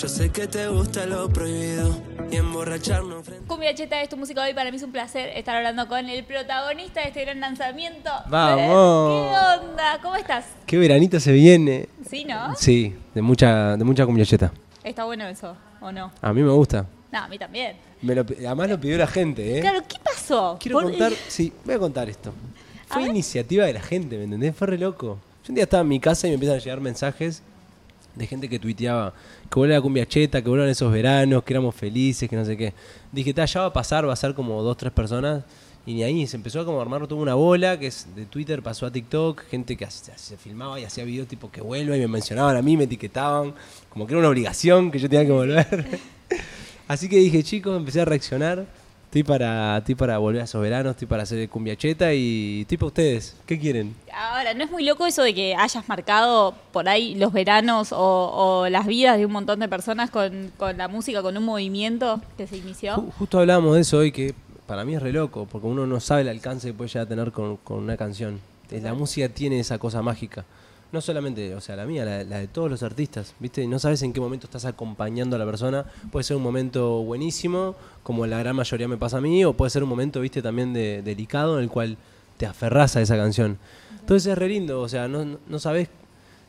Yo sé que te gusta lo prohibido y emborracharnos frente. Cumbia Cheta es tu música hoy. Para mí es un placer estar hablando con el protagonista de este gran lanzamiento. ¡Vamos! ¿Qué onda? ¿Cómo estás? Qué veranito se viene. ¿Sí, no? Sí, de mucha, de mucha cumbiacheta. Está bueno eso, ¿o no? A mí me gusta. No, a mí también. Me lo pi- además lo pidió la gente, ¿eh? Claro, ¿qué pasó? Quiero Por- contar, sí, voy a contar esto. Fue iniciativa de la gente, ¿me entendés? Fue re loco. Yo un día estaba en mi casa y me empiezan a llegar mensajes de gente que tuiteaba que vuelve la cumbia cheta, que vuelvan esos veranos, que éramos felices, que no sé qué. Dije, "Ta, ya va a pasar, va a ser como dos, tres personas. Y ni ahí, se empezó a como armar toda una bola, que es de Twitter pasó a TikTok, gente que se filmaba y hacía videos tipo que vuelva y me mencionaban a mí, me etiquetaban, como que era una obligación que yo tenía que volver. Así que dije, chicos, empecé a reaccionar. Estoy para, estoy para volver a esos veranos, estoy para hacer cumbia cheta y estoy para ustedes. ¿Qué quieren? Ahora, ¿no es muy loco eso de que hayas marcado por ahí los veranos o, o las vidas de un montón de personas con, con la música, con un movimiento que se inició? Ju- Justo hablábamos de eso hoy, que para mí es re loco, porque uno no sabe el alcance que puede llegar a tener con, con una canción. La música tiene esa cosa mágica. No solamente, o sea, la mía, la, la de todos los artistas, ¿viste? Y No sabes en qué momento estás acompañando a la persona. Puede ser un momento buenísimo, como la gran mayoría me pasa a mí, o puede ser un momento, ¿viste? También de, delicado en el cual te aferras a esa canción. Entonces es re lindo, o sea, no, no- no sabes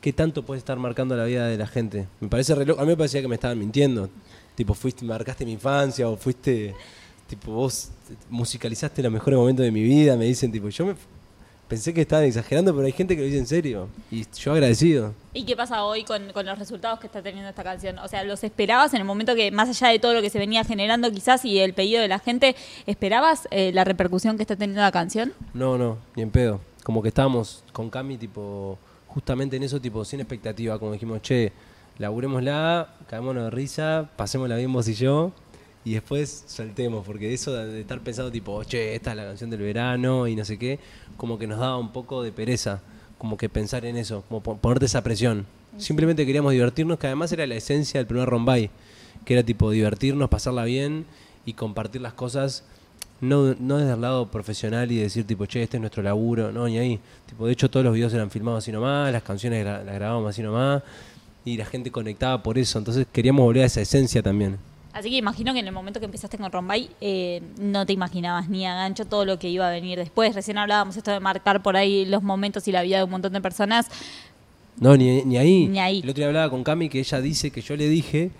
qué tanto puede estar marcando la vida de la gente. Me parece re loco. A mí me parecía que me estaban mintiendo. Tipo, fuiste, marcaste mi infancia o fuiste, tipo, vos musicalizaste los mejores momentos de mi vida. Me dicen, tipo, yo me pensé que estaban exagerando, pero hay gente que lo dice en serio. Y yo agradecido. ¿Y qué pasa hoy con, con los resultados que está teniendo esta canción? O sea, ¿los esperabas en el momento que, más allá de todo lo que se venía generando quizás y el pedido de la gente, ¿esperabas eh, la repercusión que está teniendo la canción? No, no, ni en pedo. Como que estábamos con Cami, tipo, justamente en eso, tipo, sin expectativa. Como dijimos, che, laburémosla, caémonos de risa, pasémosla bien vos y yo. Y después soltemos, porque eso de estar pensando, tipo, che, esta es la canción del verano y no sé qué, como que nos daba un poco de pereza. Como que pensar en eso, como po- ponerte esa presión. Simplemente queríamos divertirnos, que además era la esencia del primer Rombay. Que era tipo divertirnos, pasarla bien y compartir las cosas no, no desde el lado profesional y decir tipo, che, este es nuestro laburo, no, ni ahí. Tipo, de hecho todos los videos eran filmados así nomás, las canciones las grabábamos así nomás y la gente conectaba por eso. Entonces queríamos volver a esa esencia también. Así que imagino que en el momento que empezaste con Rombay eh, no te imaginabas ni a gancho todo lo que iba a venir después. Recién hablábamos esto de marcar por ahí los momentos y la vida de un montón de personas. No, ni, ni ahí. Ni ahí. El otro día hablaba con Cami que ella dice que yo le dije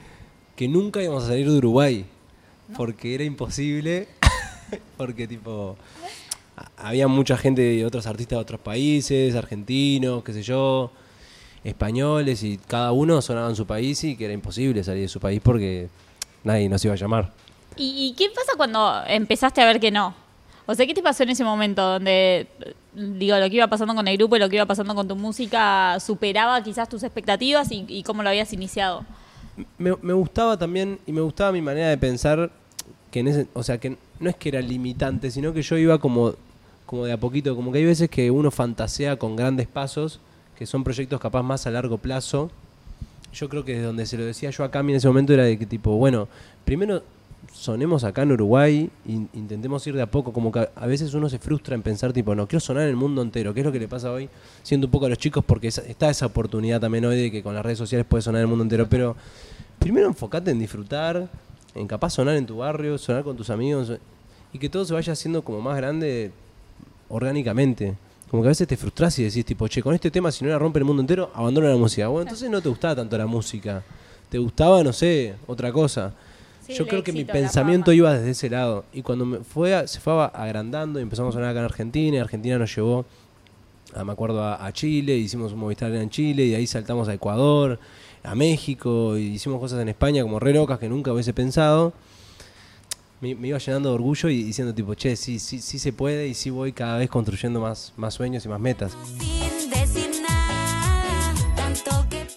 que nunca íbamos a salir de Uruguay. Porque era imposible. porque tipo. Había mucha gente de otros artistas de otros países, argentinos, qué sé yo, españoles, y cada uno sonaba en su país y que era imposible salir de su país porque nadie nos iba a llamar. ¿Y, y qué pasa cuando empezaste a ver que no? O sea, ¿qué te pasó en ese momento donde, digo, lo que iba pasando con el grupo y lo que iba pasando con tu música superaba quizás tus expectativas y, y cómo lo habías iniciado? me, me gustaba también y me gustaba mi manera de pensar que en ese, o sea, que no es que era limitante, sino que yo iba como como de a poquito, como que hay veces que uno fantasea con grandes pasos, que son proyectos capaz más a largo plazo. Yo creo que desde donde se lo decía yo a Cami en ese momento era de que tipo, bueno, primero sonemos acá en Uruguay e intentemos ir de a poco, como que a veces uno se frustra en pensar tipo, no, quiero sonar en el mundo entero, ¿qué es lo que le pasa hoy? Siendo un poco a los chicos porque está esa oportunidad también hoy de que con las redes sociales puedes sonar el mundo entero, pero primero enfocate en disfrutar, en capaz sonar en tu barrio, sonar con tus amigos y que todo se vaya haciendo como más grande orgánicamente. Como que a veces te frustras y decís, tipo, che, con este tema, si no la rompe el mundo entero, abandona la música. Bueno, entonces no te gustaba tanto la música. Te gustaba, no sé, otra cosa. Sí, Yo creo que mi pensamiento iba desde ese lado. Y cuando me fue a- se fue agrandando y empezamos a sonar acá en Argentina, y Argentina nos llevó, a, me acuerdo, a, a Chile, hicimos un Movistar en Chile, y de ahí saltamos a Ecuador, a México, y hicimos cosas en España como re locas que nunca hubiese pensado. Me, me iba llenando de orgullo y diciendo tipo, che, sí, sí, sí se puede y sí voy cada vez construyendo más, más sueños y más metas.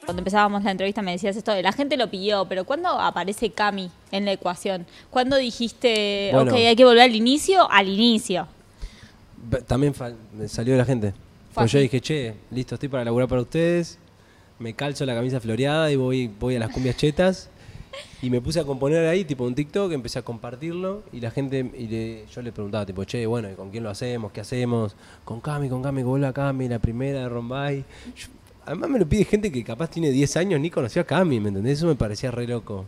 Cuando empezábamos la entrevista me decías esto de la gente lo pidió, pero ¿cuándo aparece Cami en la ecuación? ¿Cuándo dijiste, Bueno. ok, hay que volver al inicio? Al inicio. También salió de la gente. Pues yo dije, che, listo, estoy para laburar para ustedes. Me calzo la camisa floreada y voy, voy a las cumbias chetas. Y me puse a componer ahí, tipo un TikTok, empecé a compartirlo. Y la gente, y le- yo le preguntaba, tipo, che, bueno, ¿y ¿con quién lo hacemos? ¿Qué hacemos? Con Cami, con Cami, con la Cami, la primera de Rombay. Yo- Además me lo pide gente que capaz tiene 10 años ni conoció a Cami, ¿me entendés? Eso me parecía re loco.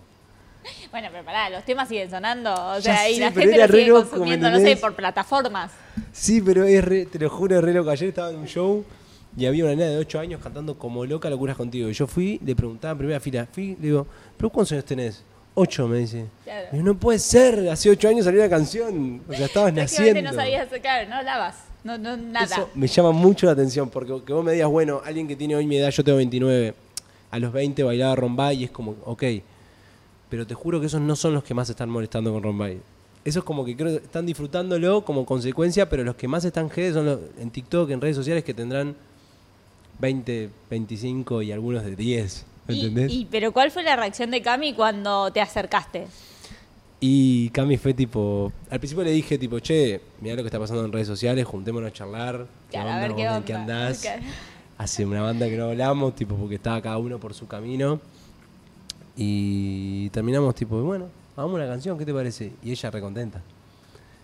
Bueno, pero pará, los temas siguen sonando. O Ya sea, y sé, la gente era lo re sigue loco, ¿me consumiendo, no sé, por plataformas. Sí, pero es re- te lo juro, es re loco. Ayer estaba en un show y había una nena de 8 años cantando como loca locuras contigo. Y yo fui, le preguntaba en primera fila, fui, le digo, ¿pero cuántos años tenés? 8, me dice. Claro. Y yo, no puede ser, hace 8 años salió la canción. O sea, estabas naciendo. no sabías, claro, no hablabas. No, no, nada. Eso me llama mucho la atención, porque que vos me digas, bueno, alguien que tiene hoy mi edad, yo tengo 29, a los 20 bailaba Rombay y es como, ok. Pero te juro que esos no son los que más están molestando con Rombay. Eso es como que creo que están disfrutándolo como consecuencia, pero los que más están G son los en TikTok, en redes sociales, que tendrán 20, 25 y algunos de 10. ¿Me Y- entendés? y- pero ¿cuál fue la reacción de Cami cuando te acercaste? Y Cami fue tipo. Al principio le dije, tipo, che, mirá lo que está pasando en redes sociales, juntémonos a charlar. ¿Qué Claro, a onda? ver qué ¿Vos en onda. qué andás? Hace una banda que no hablamos, tipo, porque estaba cada uno por su camino. Y terminamos, tipo, bueno, hagamos una canción, ¿qué te parece? Y ella recontenta.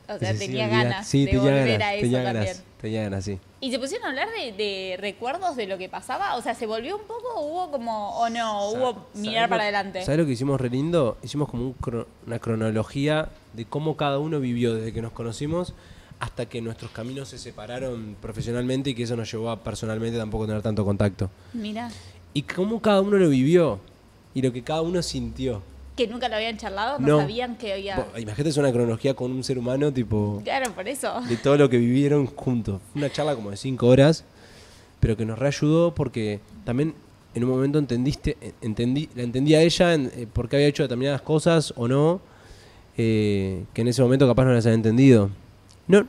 O sea, tenía ganas Sí, de tenía volver ganas, a eso tenía también. ganas, tenía ganas, sí. ¿Y se pusieron a hablar de, de recuerdos de lo que pasaba? O sea, ¿se volvió un poco o hubo como, o no, hubo ¿Sabes mirar lo- para adelante? ¿Sabes lo que hicimos re lindo? Hicimos como un cro- una cronología de cómo cada uno vivió desde que nos conocimos hasta que nuestros caminos se separaron profesionalmente y que eso nos llevó a personalmente tampoco tener tanto contacto. Mira, Y cómo cada uno lo vivió y lo que cada uno sintió. Que nunca lo habían charlado, no, No. sabían que había... Imagínate es una cronología con un ser humano tipo Claro, por eso. de todo lo que vivieron juntos. Una charla como de cinco horas, pero que nos reayudó porque también en un momento entendiste, entendí, la entendí a ella en, eh, por qué había hecho determinadas cosas o no, eh, que en ese momento capaz no las había entendido. No,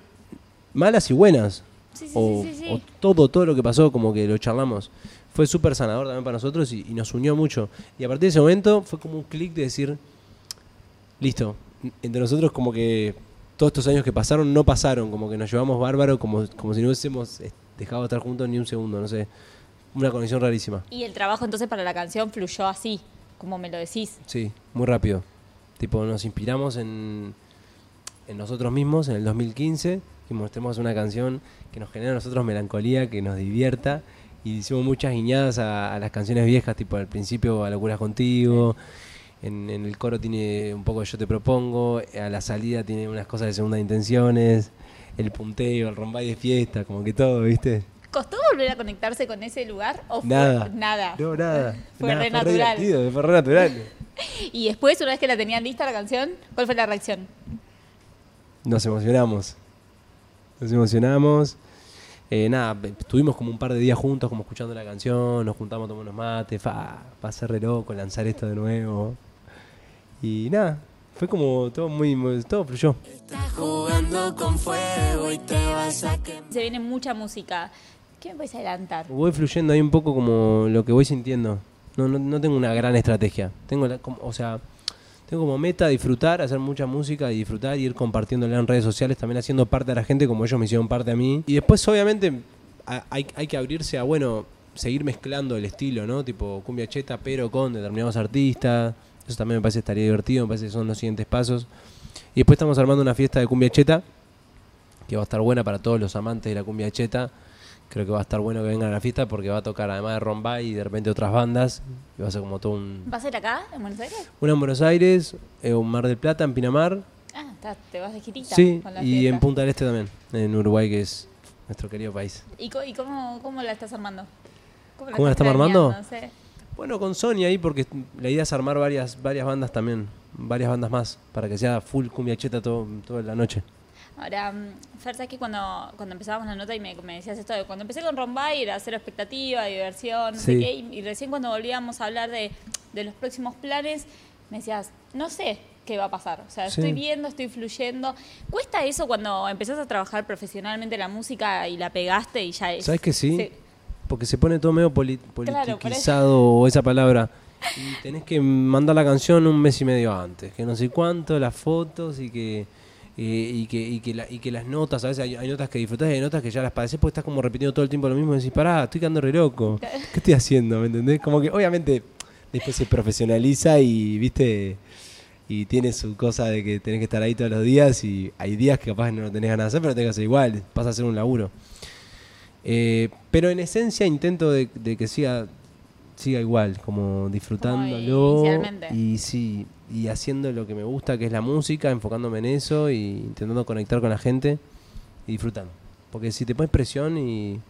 malas y buenas. Sí, sí, o, sí, sí, sí. o todo, todo lo que pasó, como que lo charlamos. Fue súper sanador también para nosotros y, y nos unió mucho. Y a partir de ese momento fue como un clic de decir, listo, entre nosotros como que todos estos años que pasaron no pasaron, como que nos llevamos bárbaro, como, como si no hubiésemos eh, dejado de estar juntos ni un segundo, no sé. Una conexión rarísima. Y el trabajo entonces para la canción fluyó así, como me lo decís. Sí, muy rápido. Tipo, nos inspiramos en, en nosotros mismos en el 2015 y mostremos una canción que nos genera a nosotros melancolía, que nos divierta. Y hicimos muchas guiñadas a, a las canciones viejas, tipo al principio a Locuras Contigo. En, en el coro tiene un poco de Yo Te Propongo. A la salida tiene unas cosas de segunda intenciones. El punteo, el rombay de fiesta, como que todo, ¿viste? ¿Costó volver a conectarse con ese lugar o fue Nada. nada? No, nada. Fue Nada, re natural. divertido, fue re natural. Y después, una vez que la tenían lista la canción, ¿cuál fue la reacción? Nos emocionamos. Nos emocionamos. Eh, nada, estuvimos como un par de días juntos, como escuchando la canción, nos juntamos a tomar unos mates, fa, va a ser re loco lanzar esto de nuevo. Y nada, fue como todo muy, muy- todo fluyó. Estás jugando con fuego y te vas a quemar. Se viene mucha música. ¿Qué me puedes adelantar? Voy fluyendo ahí un poco como lo que voy sintiendo. No, no, no tengo una gran estrategia. Tengo, la- como- o sea, tengo como meta disfrutar, hacer mucha música y disfrutar y ir compartiéndola en redes sociales, también haciendo parte de la gente como ellos me hicieron parte a mí. Y después, obviamente, a- hay, hay que abrirse a, bueno, seguir mezclando el estilo, ¿no? Tipo cumbia cheta, pero con determinados artistas. Eso también me parece estaría divertido, me parece que son los siguientes pasos. Y después estamos armando una fiesta de cumbia cheta, que va a estar buena para todos los amantes de la cumbia cheta. Creo que va a estar bueno que vengan a la fiesta porque va a tocar además de Rombay y de repente otras bandas. Y va a ser como todo un... ¿Va a ser acá, en Buenos Aires? Una en Buenos Aires, eh, un Mar del Plata, en Pinamar. Ah, está, te vas de girita Sí, con la y fiesta. en Punta del Este también, en Uruguay, que es nuestro querido país. ¿Y, co- y cómo, cómo la estás armando? ¿Cómo la estamos armando? Bueno, con Sony ahí porque la idea es armar varias, varias bandas también, varias bandas más, para que sea full cumbia cheta todo, toda la noche. Ahora, mm, Fer, ¿sabes que cuando, cuando empezábamos la nota y me, me decías esto, de cuando empecé con Rombay era cero expectativa, diversión, no sé qué, y, y recién cuando volvíamos a hablar de, de los próximos planes, me decías, no sé qué va a pasar, o sea, Sí. estoy viendo, estoy fluyendo. ¿Cuesta eso cuando empezás a trabajar profesionalmente la música y la pegaste y ya es? ¿Sabes que sí? Sí. Porque se pone todo medio poli- Claro, por eso. politiquizado o esa palabra. Y tenés que mandar la canción un mes y medio antes. Que no sé cuánto, las fotos y que. Eh, y, que, y, que la- y que las notas, a veces hay, hay notas que disfrutás y hay notas que ya las padeces porque estás como repitiendo todo el tiempo lo mismo y decís, pará, estoy quedando re loco. ¿Qué estoy haciendo? ¿Me entendés? Como que obviamente después se profesionaliza y, viste, y tiene su cosa de que tenés que estar ahí todos los días y hay días que capaz no lo tenés ganas de hacer, pero tenés que hacer igual, pasa a ser un laburo. Eh, pero en esencia intento de, de que siga siga igual, como disfrutándolo inicialmente. y sí, y haciendo lo que me gusta, que es la música, enfocándome en eso y intentando conectar con la gente y disfrutando. Porque si te pones presión y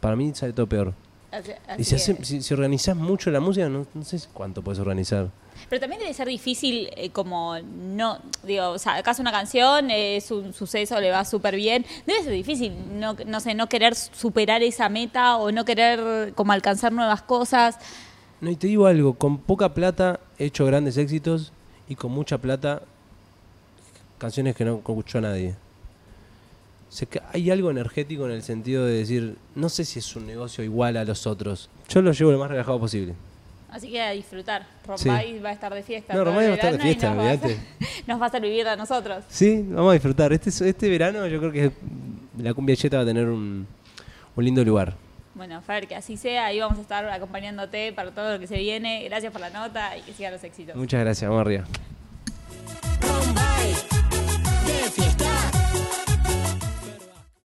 para mí sale todo peor. Así- Y si, hace- si, si organizás mucho la música, no, no sé cuánto puedes organizar. Pero también debe ser difícil eh, como no, digo, o sea, acá una canción, eh, es un suceso, le va súper bien. Debe ser difícil, no, no sé, no querer superar esa meta o no querer como alcanzar nuevas cosas. No, y te digo algo, con poca plata he hecho grandes éxitos y con mucha plata canciones que no escuchó nadie. Sé que hay algo energético en el sentido de decir, no sé si es un negocio igual a los otros. Yo lo llevo lo más relajado posible. Así que a disfrutar. Sí. Rombay va a estar de fiesta. No, Rombay va a estar de fiesta, nos va a Nos va a hacer vivir a nosotros. Sí, vamos a disfrutar. Este, este verano yo creo que la cumbia cheta va a tener un, un lindo lugar. Bueno, Fer, que así sea. Ahí vamos a estar acompañándote para todo lo que se viene. Gracias por la nota y que sigan los éxitos. Muchas gracias, arriba.